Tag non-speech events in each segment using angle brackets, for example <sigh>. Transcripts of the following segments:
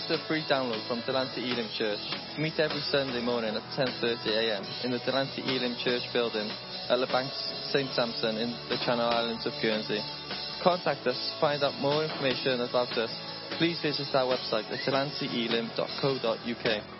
This is a free download from Delancey Elim Church. Meet every Sunday morning at 10.30am in the Delancey Elim Church building at Les Banques St Sampson in the Channel Islands of Guernsey. Contact us to find out more information about us. Please visit our website at delanceyelim.co.uk.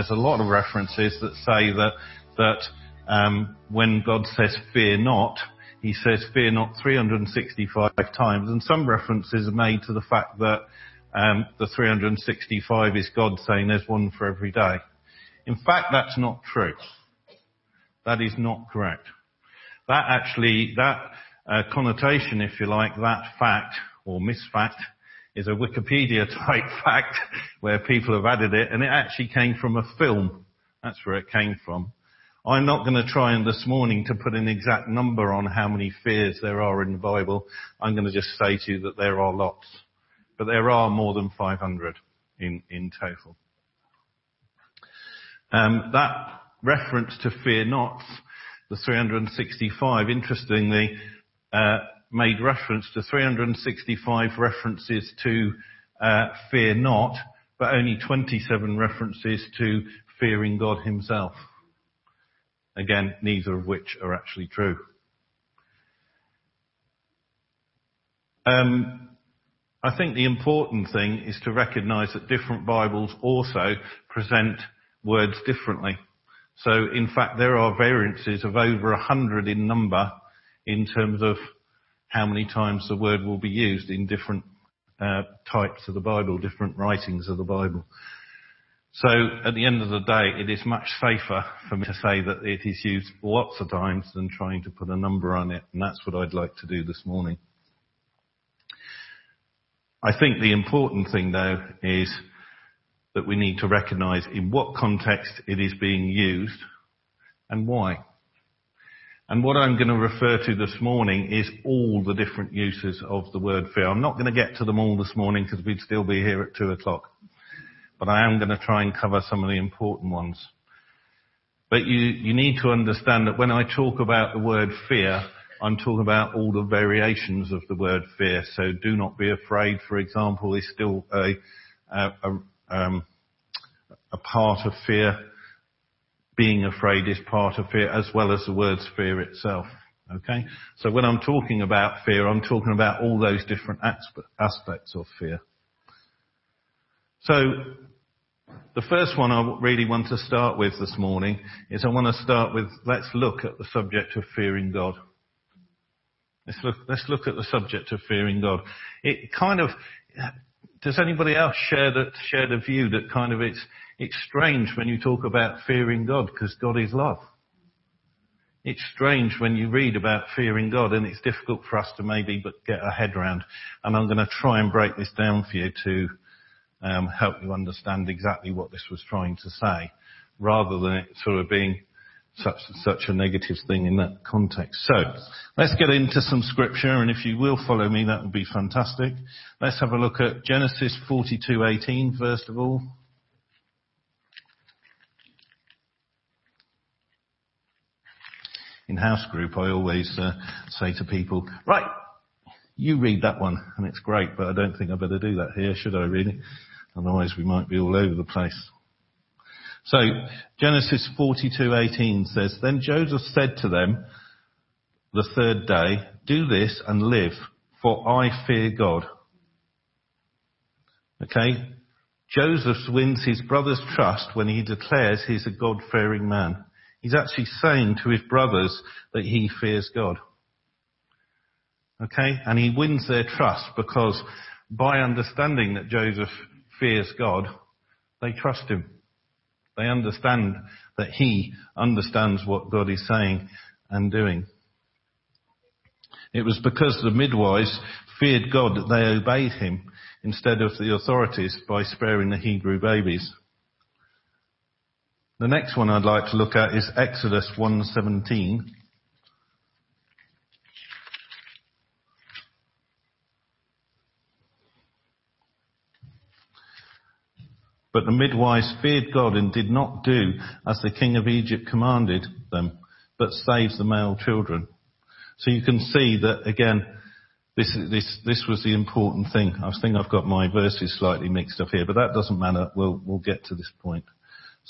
There's a lot of references that say that that um, when God says "fear not," He says "fear not" 365 times, and some references are made to the fact that um, the 365 is God saying there's one for every day. In fact, that's not true. That is not correct. That actually, that uh, connotation, if you like, that fact or misfact is a Wikipedia <laughs> type fact where people have added it and it actually came from a film. That's where it came from. I'm not going to try and this morning to put an exact number on how many fears there are in the Bible. I'm going to just say to you that there are lots. But there are more than 500 in, in total. Um, that reference to fear not, the 365, interestingly, uh, made reference to 365 references to uh, fear not, but only 27 references to fearing God himself. Again, neither of which are actually true. Um, I think the important thing is to recognize that different Bibles also present words differently. So in fact, there are variances of over a hundred in number in terms of how many times the word will be used in different uh, types of the Bible, different writings of the Bible. So at the end of the day, it is much safer for me to say that it is used lots of times than trying to put a number on it, and that's what I'd like to do this morning. I think the important thing though is that we need to recognize in what context it is being used and why. And what I'm going to refer to this morning is all the different uses of the word fear. I'm not going to get to them all this morning because we'd still be here at two o'clock. But I am going to try and cover some of the important ones. But you, you need to understand that when I talk about the word fear, I'm talking about all the variations of the word fear. So do not be afraid, for example, is still a, a, a, um, a part of fear being afraid is part of fear as well as the word's fear itself. Okay? So when I'm talking about fear, I'm talking about all those different aspects of fear. So, the first one I really want to start with this morning is I want to start with, let's look at the subject of fearing God. Let's look, let's look at the subject of fearing God. It kind of, does anybody else share that, share the view that kind of it's, it's strange when you talk about fearing God because God is love. It's strange when you read about fearing God and it's difficult for us to maybe but get our head around. And I'm going to try and break this down for you to um, help you understand exactly what this was trying to say, rather than it sort of being such such a negative thing in that context. So let's get into some scripture, and if you will follow me, that would be fantastic. Let's have a look at Genesis 42:18 first of all. In house group, I always uh, say to people, right, you read that one, and it's great, but I don't think I better do that here, should I really? Otherwise we might be all over the place. So, Genesis 42:18 says, Then Joseph said to them the third day, Do this and live, for I fear God. Okay? Joseph wins his brother's trust when he declares he's a God-fearing man. He's actually saying to his brothers that he fears God. Okay? And he wins their trust because by understanding that Joseph fears God, they trust him. They understand that he understands what God is saying and doing. It was because the midwives feared God that they obeyed him instead of the authorities by sparing the Hebrew babies. The next one I'd like to look at is Exodus 1:17. But the midwives feared God and did not do as the king of Egypt commanded them, but saved the male children. So you can see that again, this, this, this was the important thing. I think I've got my verses slightly mixed up here, but that doesn't matter. We'll, we'll get to this point.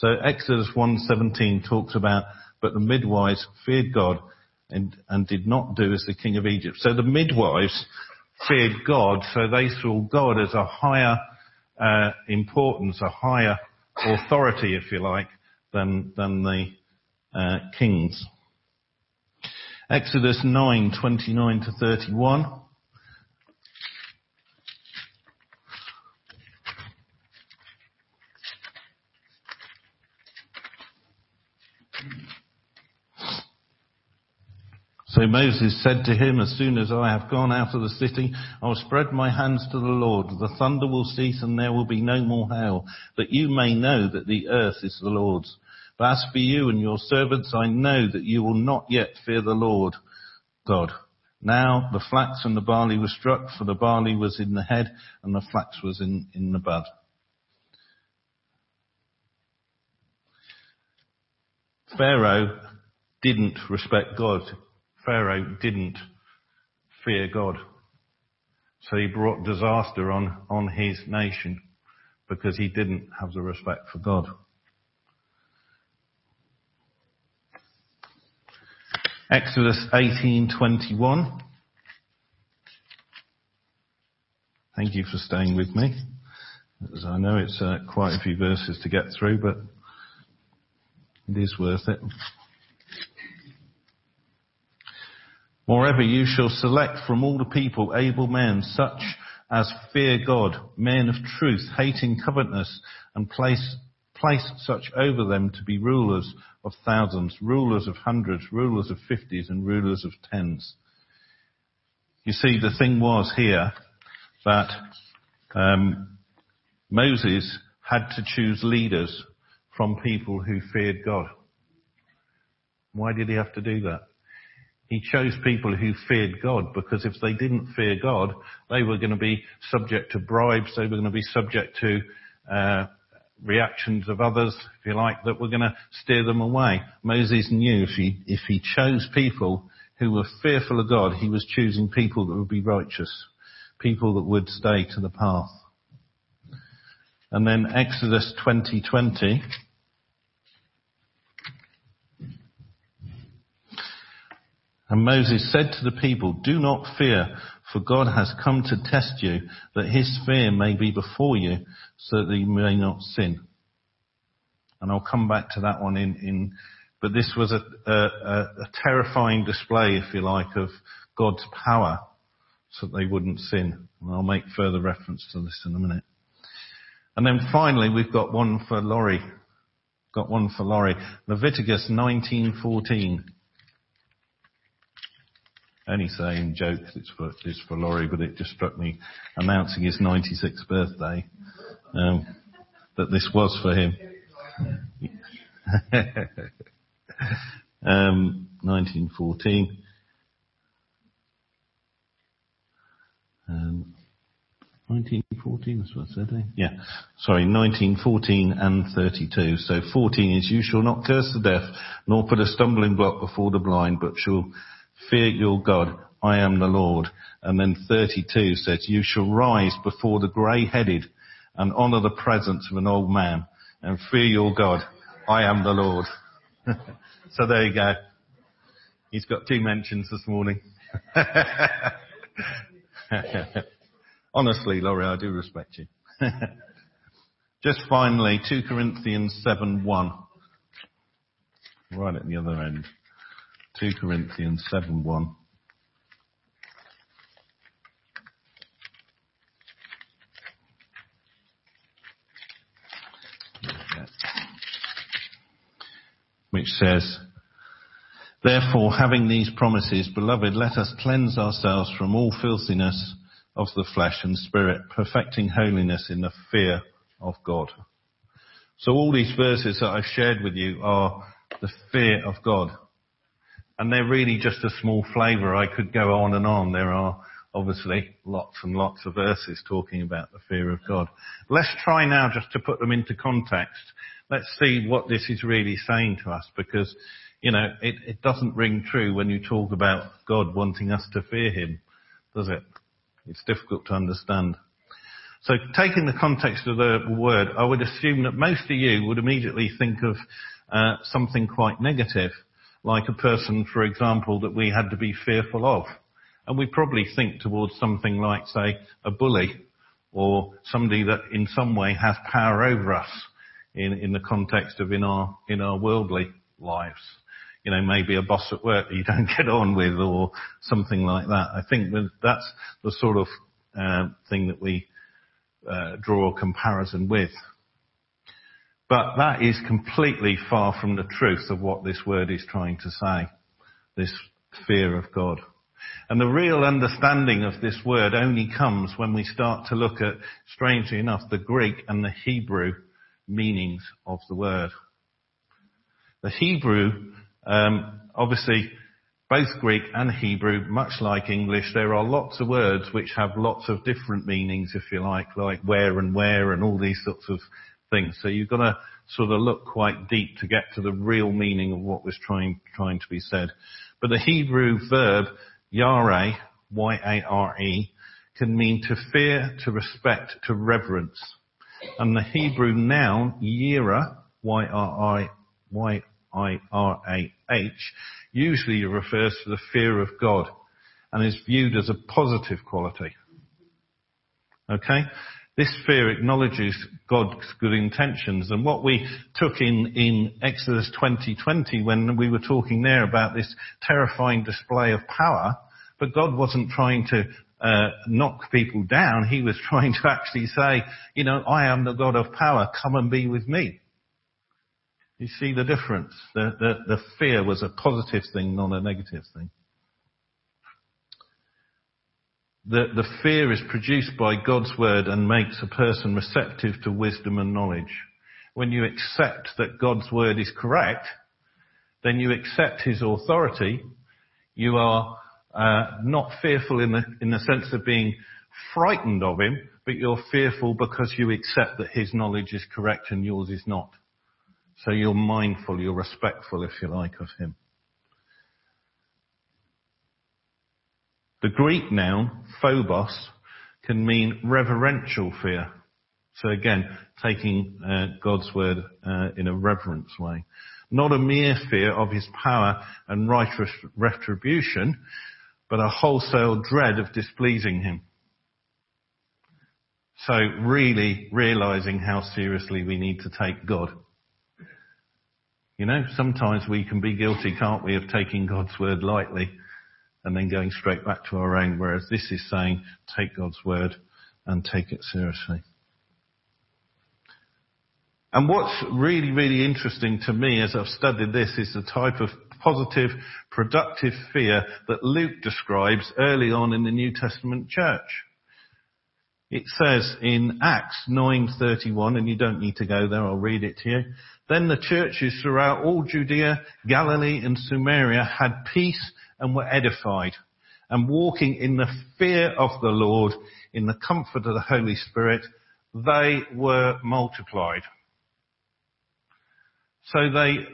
So Exodus 1:17 talks about, but the midwives feared God and, and did not do as the king of Egypt. So the midwives feared God, so they saw God as a higher uh, importance, a higher authority, if you like, than than the uh, kings. Exodus 9:29 to 31. So Moses said to him, as soon as I have gone out of the city, I will spread my hands to the Lord. The thunder will cease and there will be no more hail, that you may know that the earth is the Lord's. But as for you and your servants, I know that you will not yet fear the Lord God. Now the flax and the barley were struck, for the barley was in the head and the flax was in, in the bud. Pharaoh didn't respect God. Pharaoh didn't fear God. So he brought disaster on, on his nation because he didn't have the respect for God. Exodus 18:21. Thank you for staying with me. As I know it's uh, quite a few verses to get through, but it is worth it. Moreover, you shall select from all the people able men, such as fear God, men of truth, hating covetousness, and place, place such over them to be rulers of thousands, rulers of hundreds, rulers of fifties, and rulers of tens. You see, the thing was here that um, Moses had to choose leaders from people who feared God. Why did he have to do that? He chose people who feared God because if they didn't fear God, they were going to be subject to bribes. They were going to be subject to uh, reactions of others, if you like, that were going to steer them away. Moses knew if he if he chose people who were fearful of God, he was choosing people that would be righteous, people that would stay to the path. And then Exodus 20:20. 20, And Moses said to the people, do not fear, for God has come to test you, that his fear may be before you, so that you may not sin. And I'll come back to that one in, in but this was a, a, a terrifying display, if you like, of God's power, so that they wouldn't sin. And I'll make further reference to this in a minute. And then finally, we've got one for Laurie. Got one for Laurie. Leviticus 19:14 only saying jokes, it's for, it's for Laurie, but it just struck me announcing his 96th birthday, um, that this was for him. <laughs> um, 1914. Um, 1914, that's what I said, eh? Yeah. Sorry, 1914 and 32. So 14 is, you shall not curse the deaf, nor put a stumbling block before the blind, but shall Fear your God. I am the Lord. And then 32 says, you shall rise before the grey-headed and honour the presence of an old man and fear your God. I am the Lord. <laughs> so there you go. He's got two mentions this morning. <laughs> Honestly, Laurie, I do respect you. <laughs> Just finally, 2 Corinthians 7 1. Right at the other end. 2 Corinthians 7 1. Which says, Therefore, having these promises, beloved, let us cleanse ourselves from all filthiness of the flesh and spirit, perfecting holiness in the fear of God. So all these verses that I've shared with you are the fear of God and they're really just a small flavour. I could go on and on. There are obviously lots and lots of verses talking about the fear of God. Let's try now just to put them into context. Let's see what this is really saying to us because, you know, it, it doesn't ring true when you talk about God wanting us to fear Him, does it? It's difficult to understand. So taking the context of the word, I would assume that most of you would immediately think of uh, something quite negative, like a person, for example, that we had to be fearful of. And we probably think towards something like, say, a bully or somebody that in some way has power over us in, in the context of in our, in our worldly lives. You know, maybe a boss at work that you <laughs> don't get on with or something like that. I think that's the sort of uh, thing that we uh, draw a comparison with. But that is completely far from the truth of what this word is trying to say. This fear of God. And the real understanding of this word only comes when we start to look at, strangely enough, the Greek and the Hebrew meanings of the word. The Hebrew, um, obviously, both Greek and Hebrew, much like English, there are lots of words which have lots of different meanings, if you like, like where and where and all these sorts of So you've got to sort of look quite deep to get to the real meaning of what was trying, trying to be said. But the Hebrew verb, yare, Y-A-R-E, can mean to fear, to respect, to reverence. And the Hebrew noun, yira, Y-R-I, Y-I-R-A-H, usually refers to the fear of God and is viewed as a positive quality. Okay? This fear acknowledges God's good intentions and what we took in, in Exodus 2020 when we were talking there about this terrifying display of power, but God wasn't trying to uh, knock people down. He was trying to actually say, you know, I am the God of power. Come and be with me. You see the difference. The, the, the fear was a positive thing, not a negative thing. The, the fear is produced by God's word and makes a person receptive to wisdom and knowledge. When you accept that God's word is correct, then you accept his authority. You are uh, not fearful in the, in the sense of being frightened of him, but you're fearful because you accept that his knowledge is correct and yours is not. So you're mindful, you're respectful, if you like, of him. The Greek noun, phobos, can mean reverential fear. So again, taking uh, God's word uh, in a reverence way. Not a mere fear of his power and righteous retribution, but a wholesale dread of displeasing him. So really realizing how seriously we need to take God. You know, sometimes we can be guilty, can't we, of taking God's word lightly and then going straight back to our own, whereas this is saying take God's word and take it seriously. And what's really, really interesting to me as I've studied this is the type of positive, productive fear that Luke describes early on in the New Testament church. It says in Acts 9:31, and you don't need to go there, I'll read it to you. Then the churches throughout all Judea, Galilee and Samaria had peace and were edified and walking in the fear of the Lord in the comfort of the Holy Spirit, they were multiplied. So they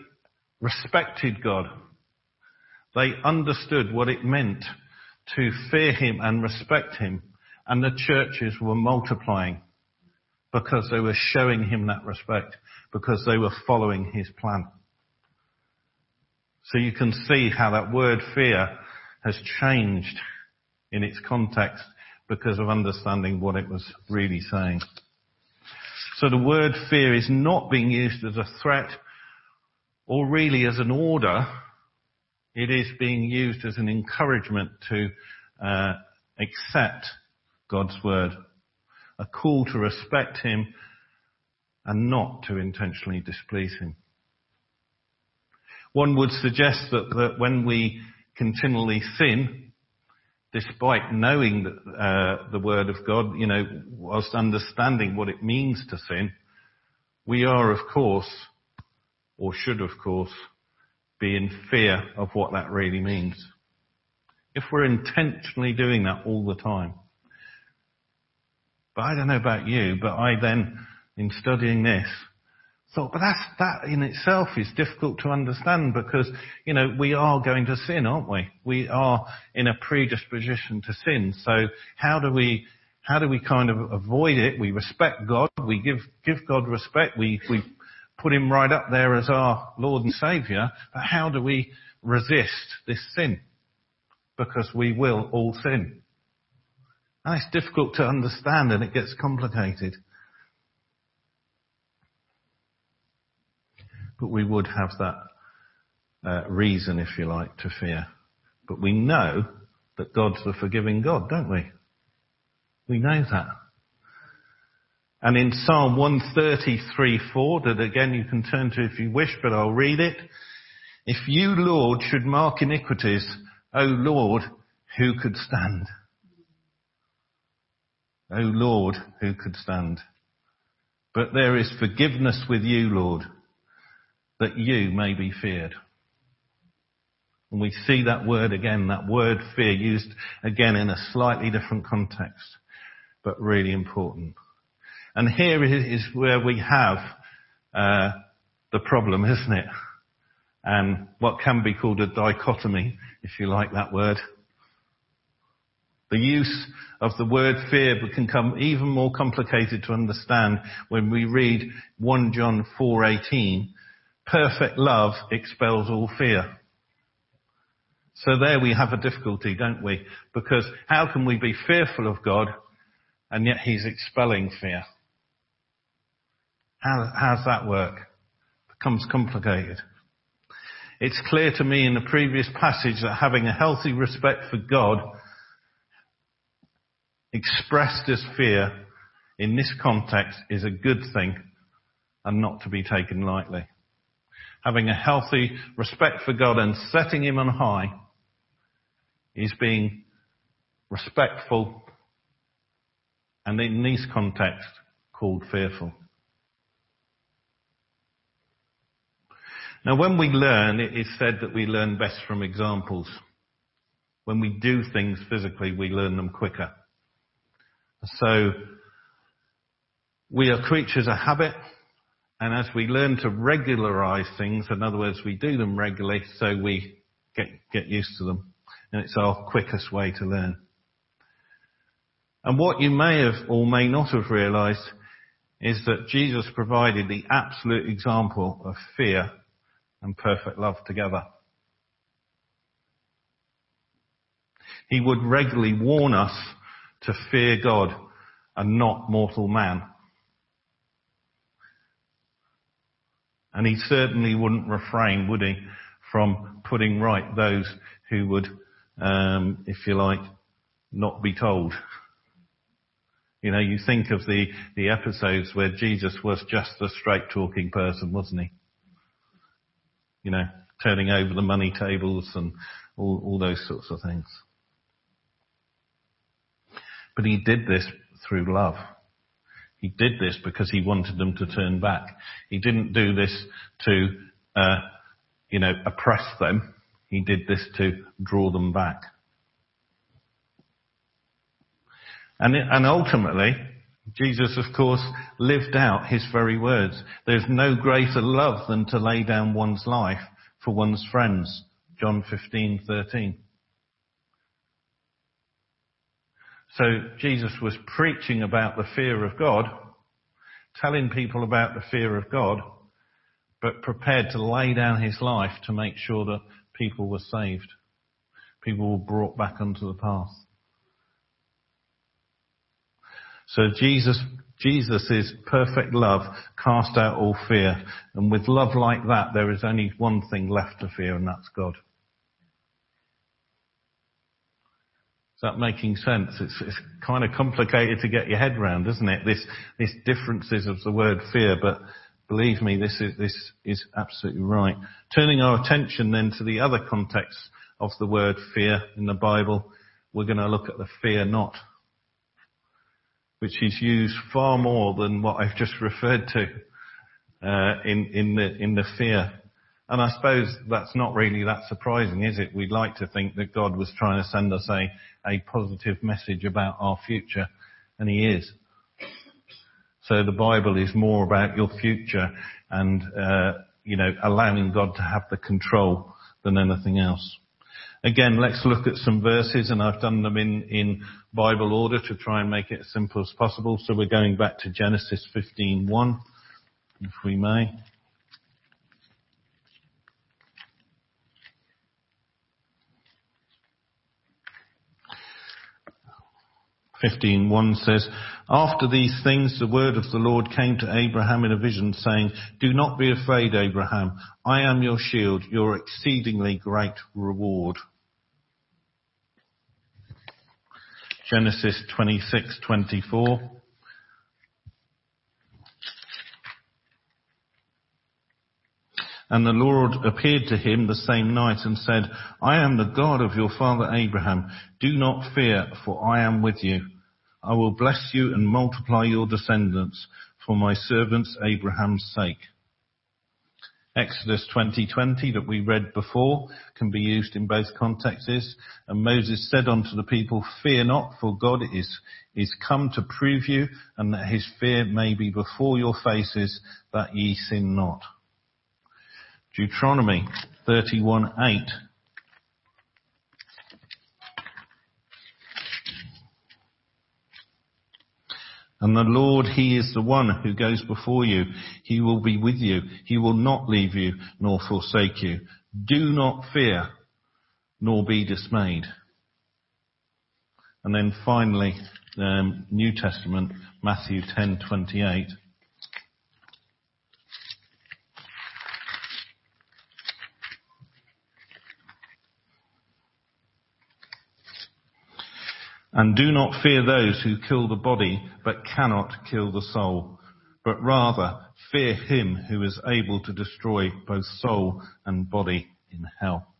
respected God. They understood what it meant to fear Him and respect Him. And the churches were multiplying because they were showing Him that respect because they were following his plan. So you can see how that word fear has changed in its context because of understanding what it was really saying. So the word fear is not being used as a threat or really as an order. It is being used as an encouragement to uh, accept God's word, a call to respect Him and not to intentionally displease him. One would suggest that, that when we continually sin, despite knowing the, uh, the word of God, you know, whilst understanding what it means to sin, we are of course, or should of course, be in fear of what that really means. If we're intentionally doing that all the time. But I don't know about you, but I then, in studying this, but that's, that in itself is difficult to understand because, you know, we are going to sin, aren't we? We are in a predisposition to sin. So how do we, how do we kind of avoid it? We respect God. We give, give God respect. We, we put him right up there as our Lord and Savior. But how do we resist this sin? Because we will all sin. And it's difficult to understand and it gets complicated. But we would have that uh, reason, if you like, to fear. But we know that God's the forgiving God, don't we? We know that. And in Psalm 133:4, that again you can turn to if you wish, but I'll read it. If you, Lord, should mark iniquities, O Lord, who could stand? O Lord, who could stand? But there is forgiveness with you, Lord, that you may be feared. And we see that word again, that word fear used again in a slightly different context, but really important. And here is where we have uh, the problem, isn't it? And what can be called a dichotomy, if you like that word. The use of the word fear can become even more complicated to understand when we read 1 John 4:18 perfect love expels all fear. So there we have a difficulty, don't we? Because how can we be fearful of God and yet He's expelling fear? How, how's that work? It becomes complicated. It's clear to me in the previous passage that having a healthy respect for God expressed as fear in this context is a good thing and not to be taken lightly having a healthy respect for God and setting Him on high is being respectful and in this context called fearful. Now when we learn, it is said that we learn best from examples. When we do things physically, we learn them quicker. So, we are creatures of habit. And as we learn to regularize things, in other words, we do them regularly, so we get, get used to them. And it's our quickest way to learn. And what you may have or may not have realized is that Jesus provided the absolute example of fear and perfect love together. He would regularly warn us to fear God and not mortal man. And he certainly wouldn't refrain, would he, from putting right those who would, um, if you like, not be told. You know, you think of the, the episodes where Jesus was just a straight talking person, wasn't he? You know, turning over the money tables and all, all those sorts of things. But he did this through love. He did this because he wanted them to turn back. He didn't do this to, uh, you know, oppress them. He did this to draw them back. And, and ultimately, Jesus, of course, lived out his very words. There's no greater love than to lay down one's life for one's friends. John 15:13. So Jesus was preaching about the fear of God, telling people about the fear of God, but prepared to lay down his life to make sure that people were saved. People were brought back onto the path. So Jesus, Jesus' is perfect love cast out all fear. And with love like that, there is only one thing left to fear, and that's God. Is that making sense? It's, it's kind of complicated to get your head around, isn't it? This, this differences of the word fear, but believe me, this is, this is absolutely right. Turning our attention then to the other context of the word fear in the Bible, we're going to look at the fear not, which is used far more than what I've just referred to, uh, in, in the, in the fear I suppose that's not really that surprising, is it? We'd like to think that God was trying to send us a, a positive message about our future, and He is. So the Bible is more about your future and, uh, you know, allowing God to have the control than anything else. Again, let's look at some verses and I've done them in, in Bible order to try and make it as simple as possible. So we're going back to Genesis 15.1, if we may. 15:1 says, After these things the word of the Lord came to Abraham in a vision saying, Do not be afraid, Abraham. I am your shield, your exceedingly great reward. Genesis 26:24. And the Lord appeared to him the same night and said, I am the God of your father Abraham. Do not fear, for I am with you. I will bless you and multiply your descendants for my servant Abraham's sake. Exodus 20:20 that we read before can be used in both contexts. And Moses said unto the people, Fear not, for God is, is come to prove you, and that his fear may be before your faces, that ye sin not. Deuteronomy 31:8. And the Lord, He is the one who goes before you. He will be with you. He will not leave you nor forsake you. Do not fear nor be dismayed. And then finally, um, New Testament, Matthew 10:28. And do not fear those who kill the body, but cannot kill the soul, but rather fear him who is able to destroy both soul and body in hell.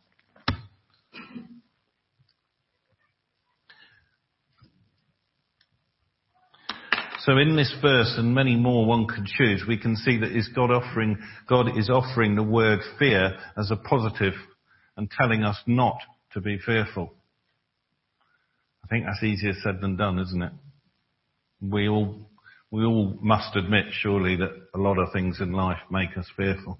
So in this verse and many more one could choose, we can see that is God offering, God is offering the word fear as a positive and telling us not to be fearful. I think that's easier said than done, isn't it? We all, we all must admit surely that a lot of things in life make us fearful.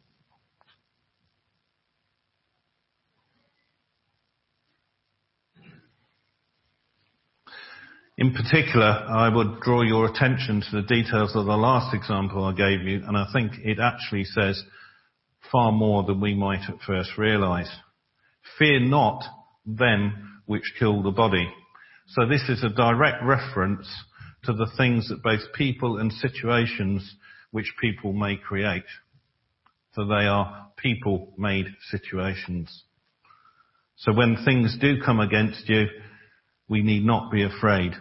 In particular, I would draw your attention to the details of the last example I gave you, and I think it actually says far more than we might at first realize. Fear not them which kill the body, so this is a direct reference to the things that both people and situations which people may create. So they are people made situations. So when things do come against you, we need not be afraid.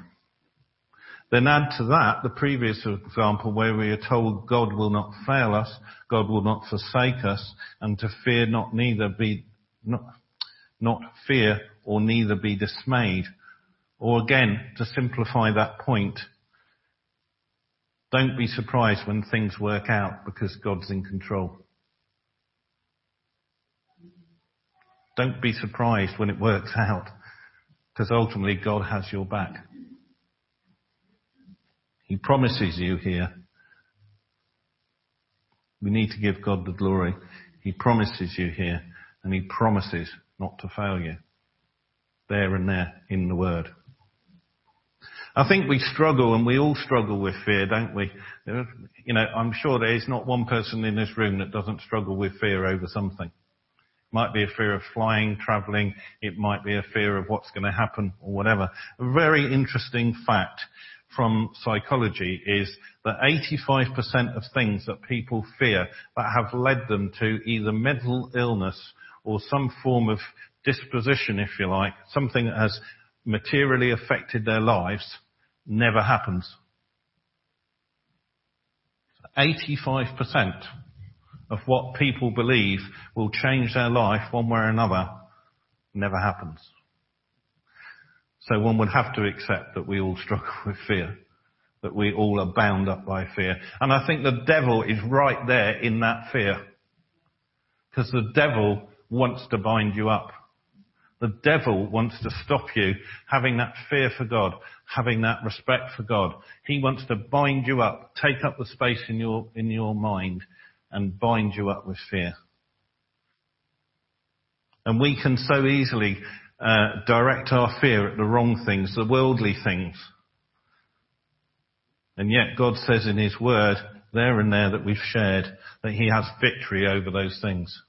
Then add to that the previous example where we are told God will not fail us, God will not forsake us, and to fear not neither be, not, not fear or neither be dismayed. Or again, to simplify that point, don't be surprised when things work out because God's in control. Don't be surprised when it works out because ultimately God has your back. He promises you here. We need to give God the glory. He promises you here and he promises not to fail you. There and there in the word. I think we struggle and we all struggle with fear, don't we? You know, I'm sure there is not one person in this room that doesn't struggle with fear over something. It might be a fear of flying, traveling. It might be a fear of what's going to happen or whatever. A very interesting fact from psychology is that 85% of things that people fear that have led them to either mental illness or some form of disposition, if you like, something that has materially affected their lives, never happens. 85% of what people believe will change their life one way or another never happens. So one would have to accept that we all struggle with fear, that we all are bound up by fear. And I think the devil is right there in that fear. Because the devil wants to bind you up. The devil wants to stop you having that fear for God, having that respect for God. He wants to bind you up, take up the space in your, in your mind and bind you up with fear. And we can so easily uh, direct our fear at the wrong things, the worldly things. And yet God says in His Word, there and there that we've shared, that He has victory over those things.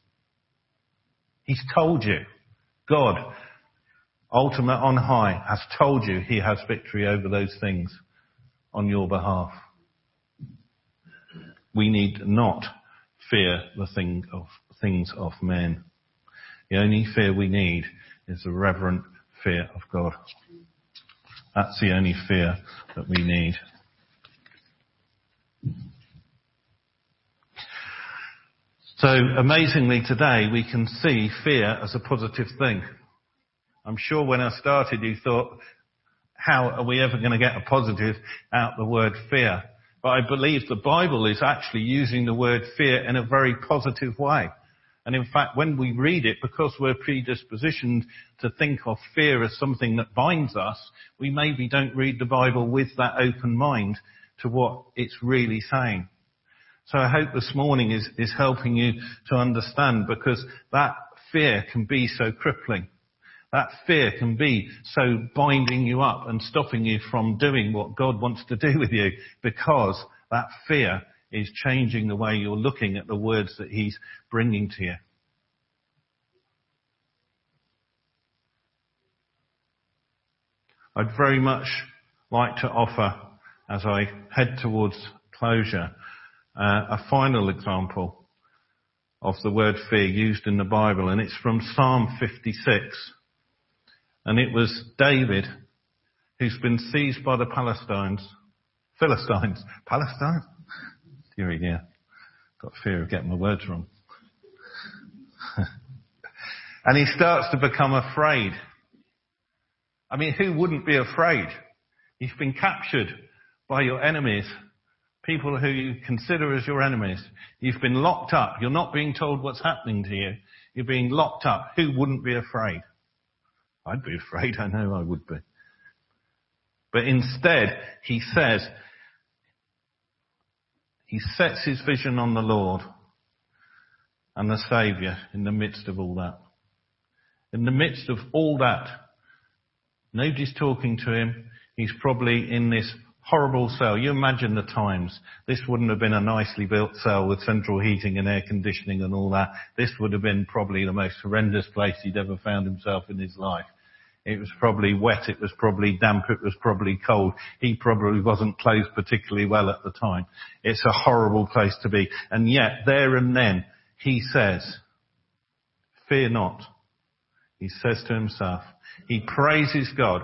He's told you. God, ultimate on high, has told you He has victory over those things on your behalf. We need not fear the thing of, things of men. The only fear we need is the reverent fear of God. That's the only fear that we need. Amazingly today we can see fear as a positive thing. I'm sure when I started you thought, how are we ever going to get a positive out the word fear? But I believe the Bible is actually using the word fear in a very positive way. And in fact, when we read it, because we're predispositioned to think of fear as something that binds us, we maybe don't read the Bible with that open mind to what it's really saying. So I hope this morning is, helping you to understand because that fear can be so crippling. That fear can be so binding you up and stopping you from doing what God wants to do with you because that fear is changing the way you're looking at the words that he's bringing to you. I'd very much like to offer, as I head towards closure, Uh, a final example of the word fear used in the Bible, and it's from Psalm 56. And it was David who's been seized by the Palestines, Philistines, Palestine? Here we go. Got fear of getting my words wrong. <laughs> and he starts to become afraid. I mean, who wouldn't be afraid? He's been captured by your enemies, people who you consider as your enemies. You've been locked up. You're not being told what's happening to you. You're being locked up. Who wouldn't be afraid? I'd be afraid. <laughs> I know I would be. But instead, he says, he sets his vision on the Lord and the Saviour in the midst of all that. In the midst of all that, nobody's talking to him. He's probably in this horrible cell. You imagine the times. This wouldn't have been a nicely built cell with central heating and air conditioning and all that. This would have been probably the most horrendous place he'd ever found himself in his life. It was probably wet, it was probably damp, it was probably cold. He probably wasn't clothed particularly well at the time. It's a horrible place to be. And yet, there and then, he says, fear not. He says to himself, he praises God.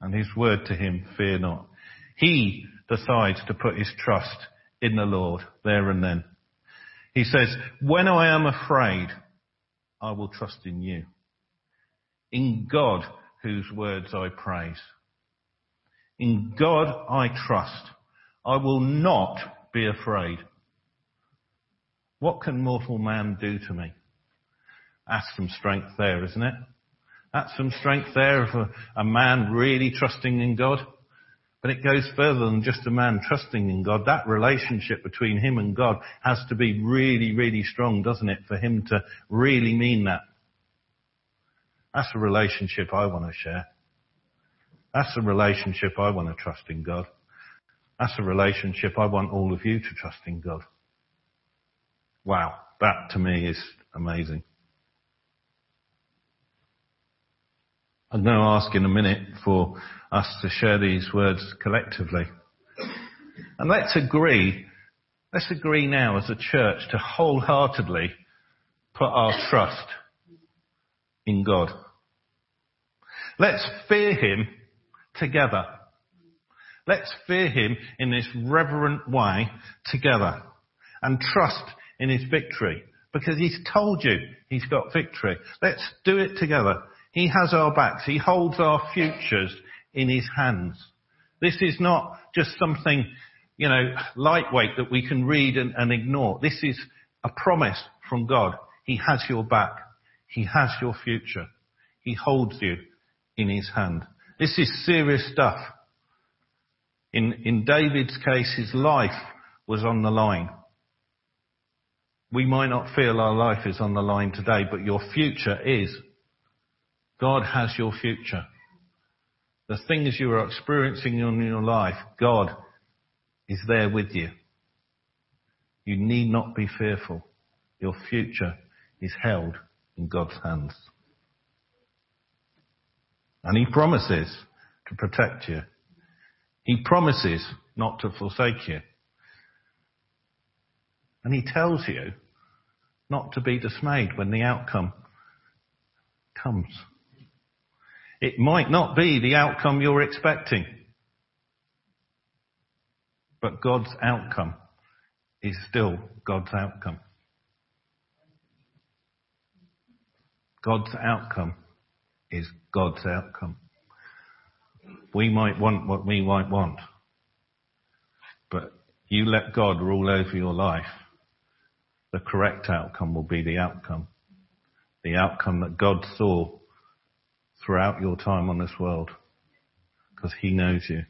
And his word to him, fear not. He decides to put his trust in the Lord there and then. He says, when I am afraid, I will trust in you. In God, whose words I praise. In God I trust. I will not be afraid. What can mortal man do to me? That's some strength there, isn't it? That's some strength there of a, a man really trusting in God. But it goes further than just a man trusting in God. That relationship between him and God has to be really, really strong, doesn't it, for him to really mean that. That's a relationship I want to share. That's a relationship I want to trust in God. That's a relationship I want all of you to trust in God. Wow. That to me is amazing. Going to ask in a minute for us to share these words collectively. And let's agree, let's agree now as a church to wholeheartedly put our trust in God. Let's fear Him together. Let's fear Him in this reverent way together and trust in His victory because He's told you He's got victory. Let's do it together. He has our backs. He holds our futures in His hands. This is not just something, you know, lightweight that we can read and, and ignore. This is a promise from God. He has your back. He has your future. He holds you in his hand. This is serious stuff. In, in David's case, his life was on the line. We might not feel our life is on the line today, but your future is. God has your future. The things you are experiencing in your life, God is there with you. You need not be fearful. Your future is held in God's hands. And He promises to protect you. He promises not to forsake you. And He tells you not to be dismayed when the outcome comes. It might not be the outcome you're expecting. But God's outcome is still God's outcome. God's outcome is God's outcome. We might want what we might want, but you let God rule over your life, the correct outcome will be the outcome. The outcome that God saw throughout your time on this world. Because He knows you.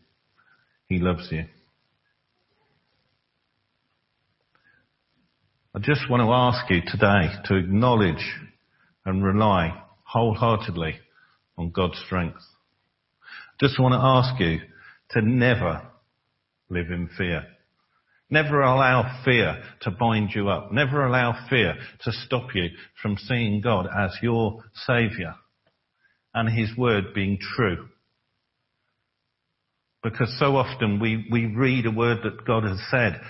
He loves you. I just want to ask you today to acknowledge and rely wholeheartedly on God's strength. Just want to ask you to never live in fear. Never allow fear to bind you up. Never allow fear to stop you from seeing God as your Saviour and His Word being true. Because so often we, we read a word that God has said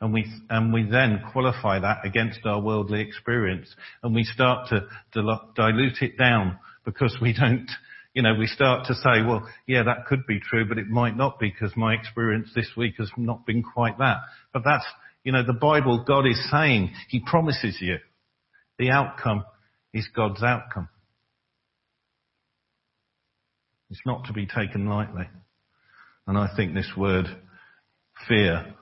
and we, and we then qualify that against our worldly experience and we start to, dilute it down because we don't, you know, we start to say, well, yeah, that could be true, but it might not be because my experience this week has not been quite that. But that's, you know, the Bible, God is saying, He promises you the outcome is God's outcome. It's not to be taken lightly. And I think this word, fear,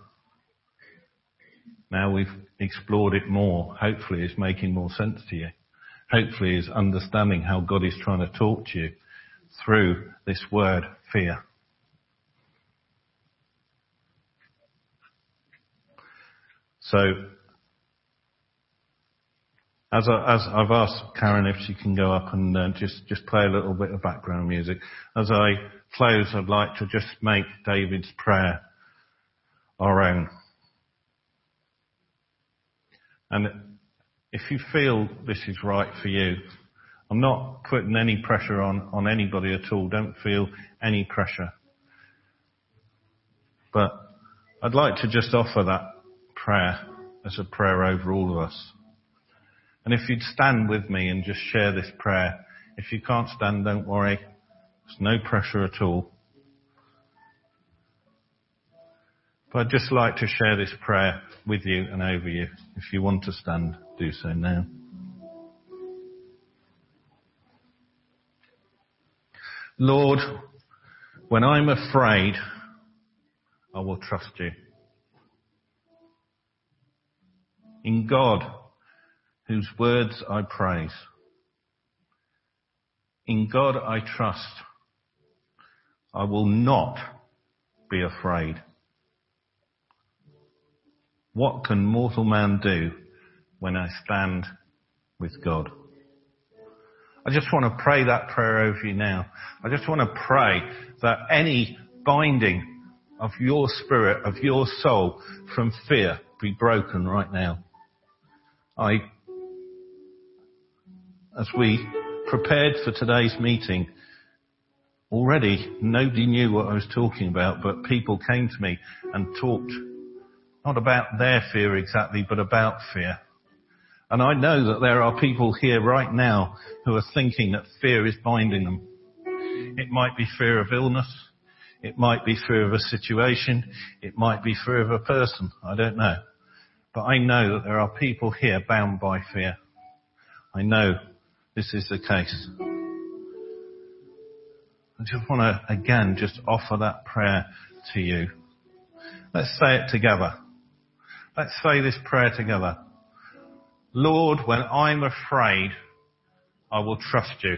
now we've explored it more, hopefully it's making more sense to you. Hopefully is understanding how God is trying to talk to you through this word, fear. So, as, I, as I've asked Karen if she can go up and uh, just, just play a little bit of background music. As I close, I'd like to just make David's prayer our own. And if you feel this is right for you, I'm not putting any pressure on, on anybody at all. Don't feel any pressure. But I'd like to just offer that prayer as a prayer over all of us. And if you'd stand with me and just share this prayer. If you can't stand, don't worry. There's no pressure at all. But I'd just like to share this prayer with you and over you. If you want to stand, do so now. Lord, when I'm afraid, I will trust you. In God, whose words I praise. In God I trust. I will not be afraid. What can mortal man do when I stand with God? I just want to pray that prayer over you now. I just want to pray that any binding of your spirit, of your soul from fear be broken right now. I, as we prepared for today's meeting, already nobody knew what I was talking about, but people came to me and talked not about their fear exactly, but about fear. And I know that there are people here right now who are thinking that fear is binding them. It might be fear of illness. It might be fear of a situation. It might be fear of a person. I don't know. But I know that there are people here bound by fear. I know this is the case. I just want to again just offer that prayer to you. Let's say it together. Let's say this prayer together. Lord, when I'm afraid, I will trust you.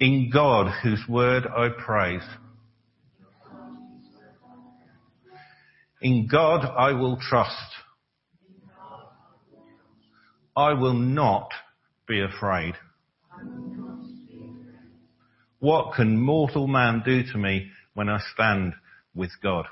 In God, whose word I praise. In God I will trust. I will not be afraid. What can mortal man do to me when I stand with God?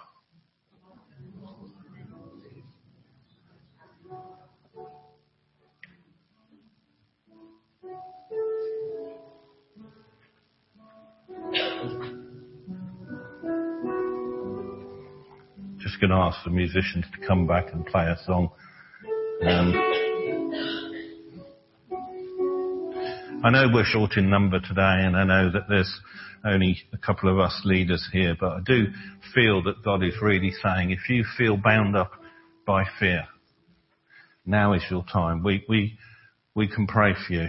Just going to ask the musicians to come back and play a song. Um, I know we're short in number today, and I know that there's only a couple of us leaders here, but I do feel that God is really saying, if you feel bound up by fear, now is your time. We, we, we can pray for you.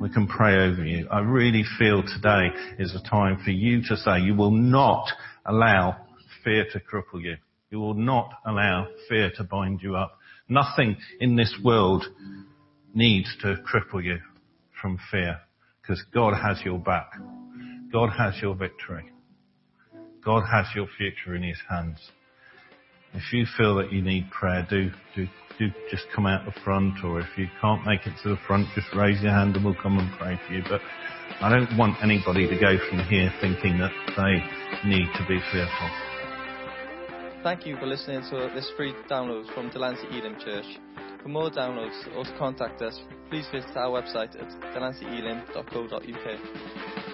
We can pray over you. I really feel today is a time for you to say you will not allow fear to cripple you. You will not allow fear to bind you up. Nothing in this world needs to cripple you from fear because God has your back. God has your victory. God has your future in his hands. If you feel that you need prayer, do, do, do just come out the front or if you can't make it to the front, just raise your hand and we'll come and pray for you. But I don't want anybody to go from here thinking that they need to be fearful. Thank you for listening to this free download from Delancey Elim Church. For more downloads or to contact us, please visit our website at delanceyelim.co.uk.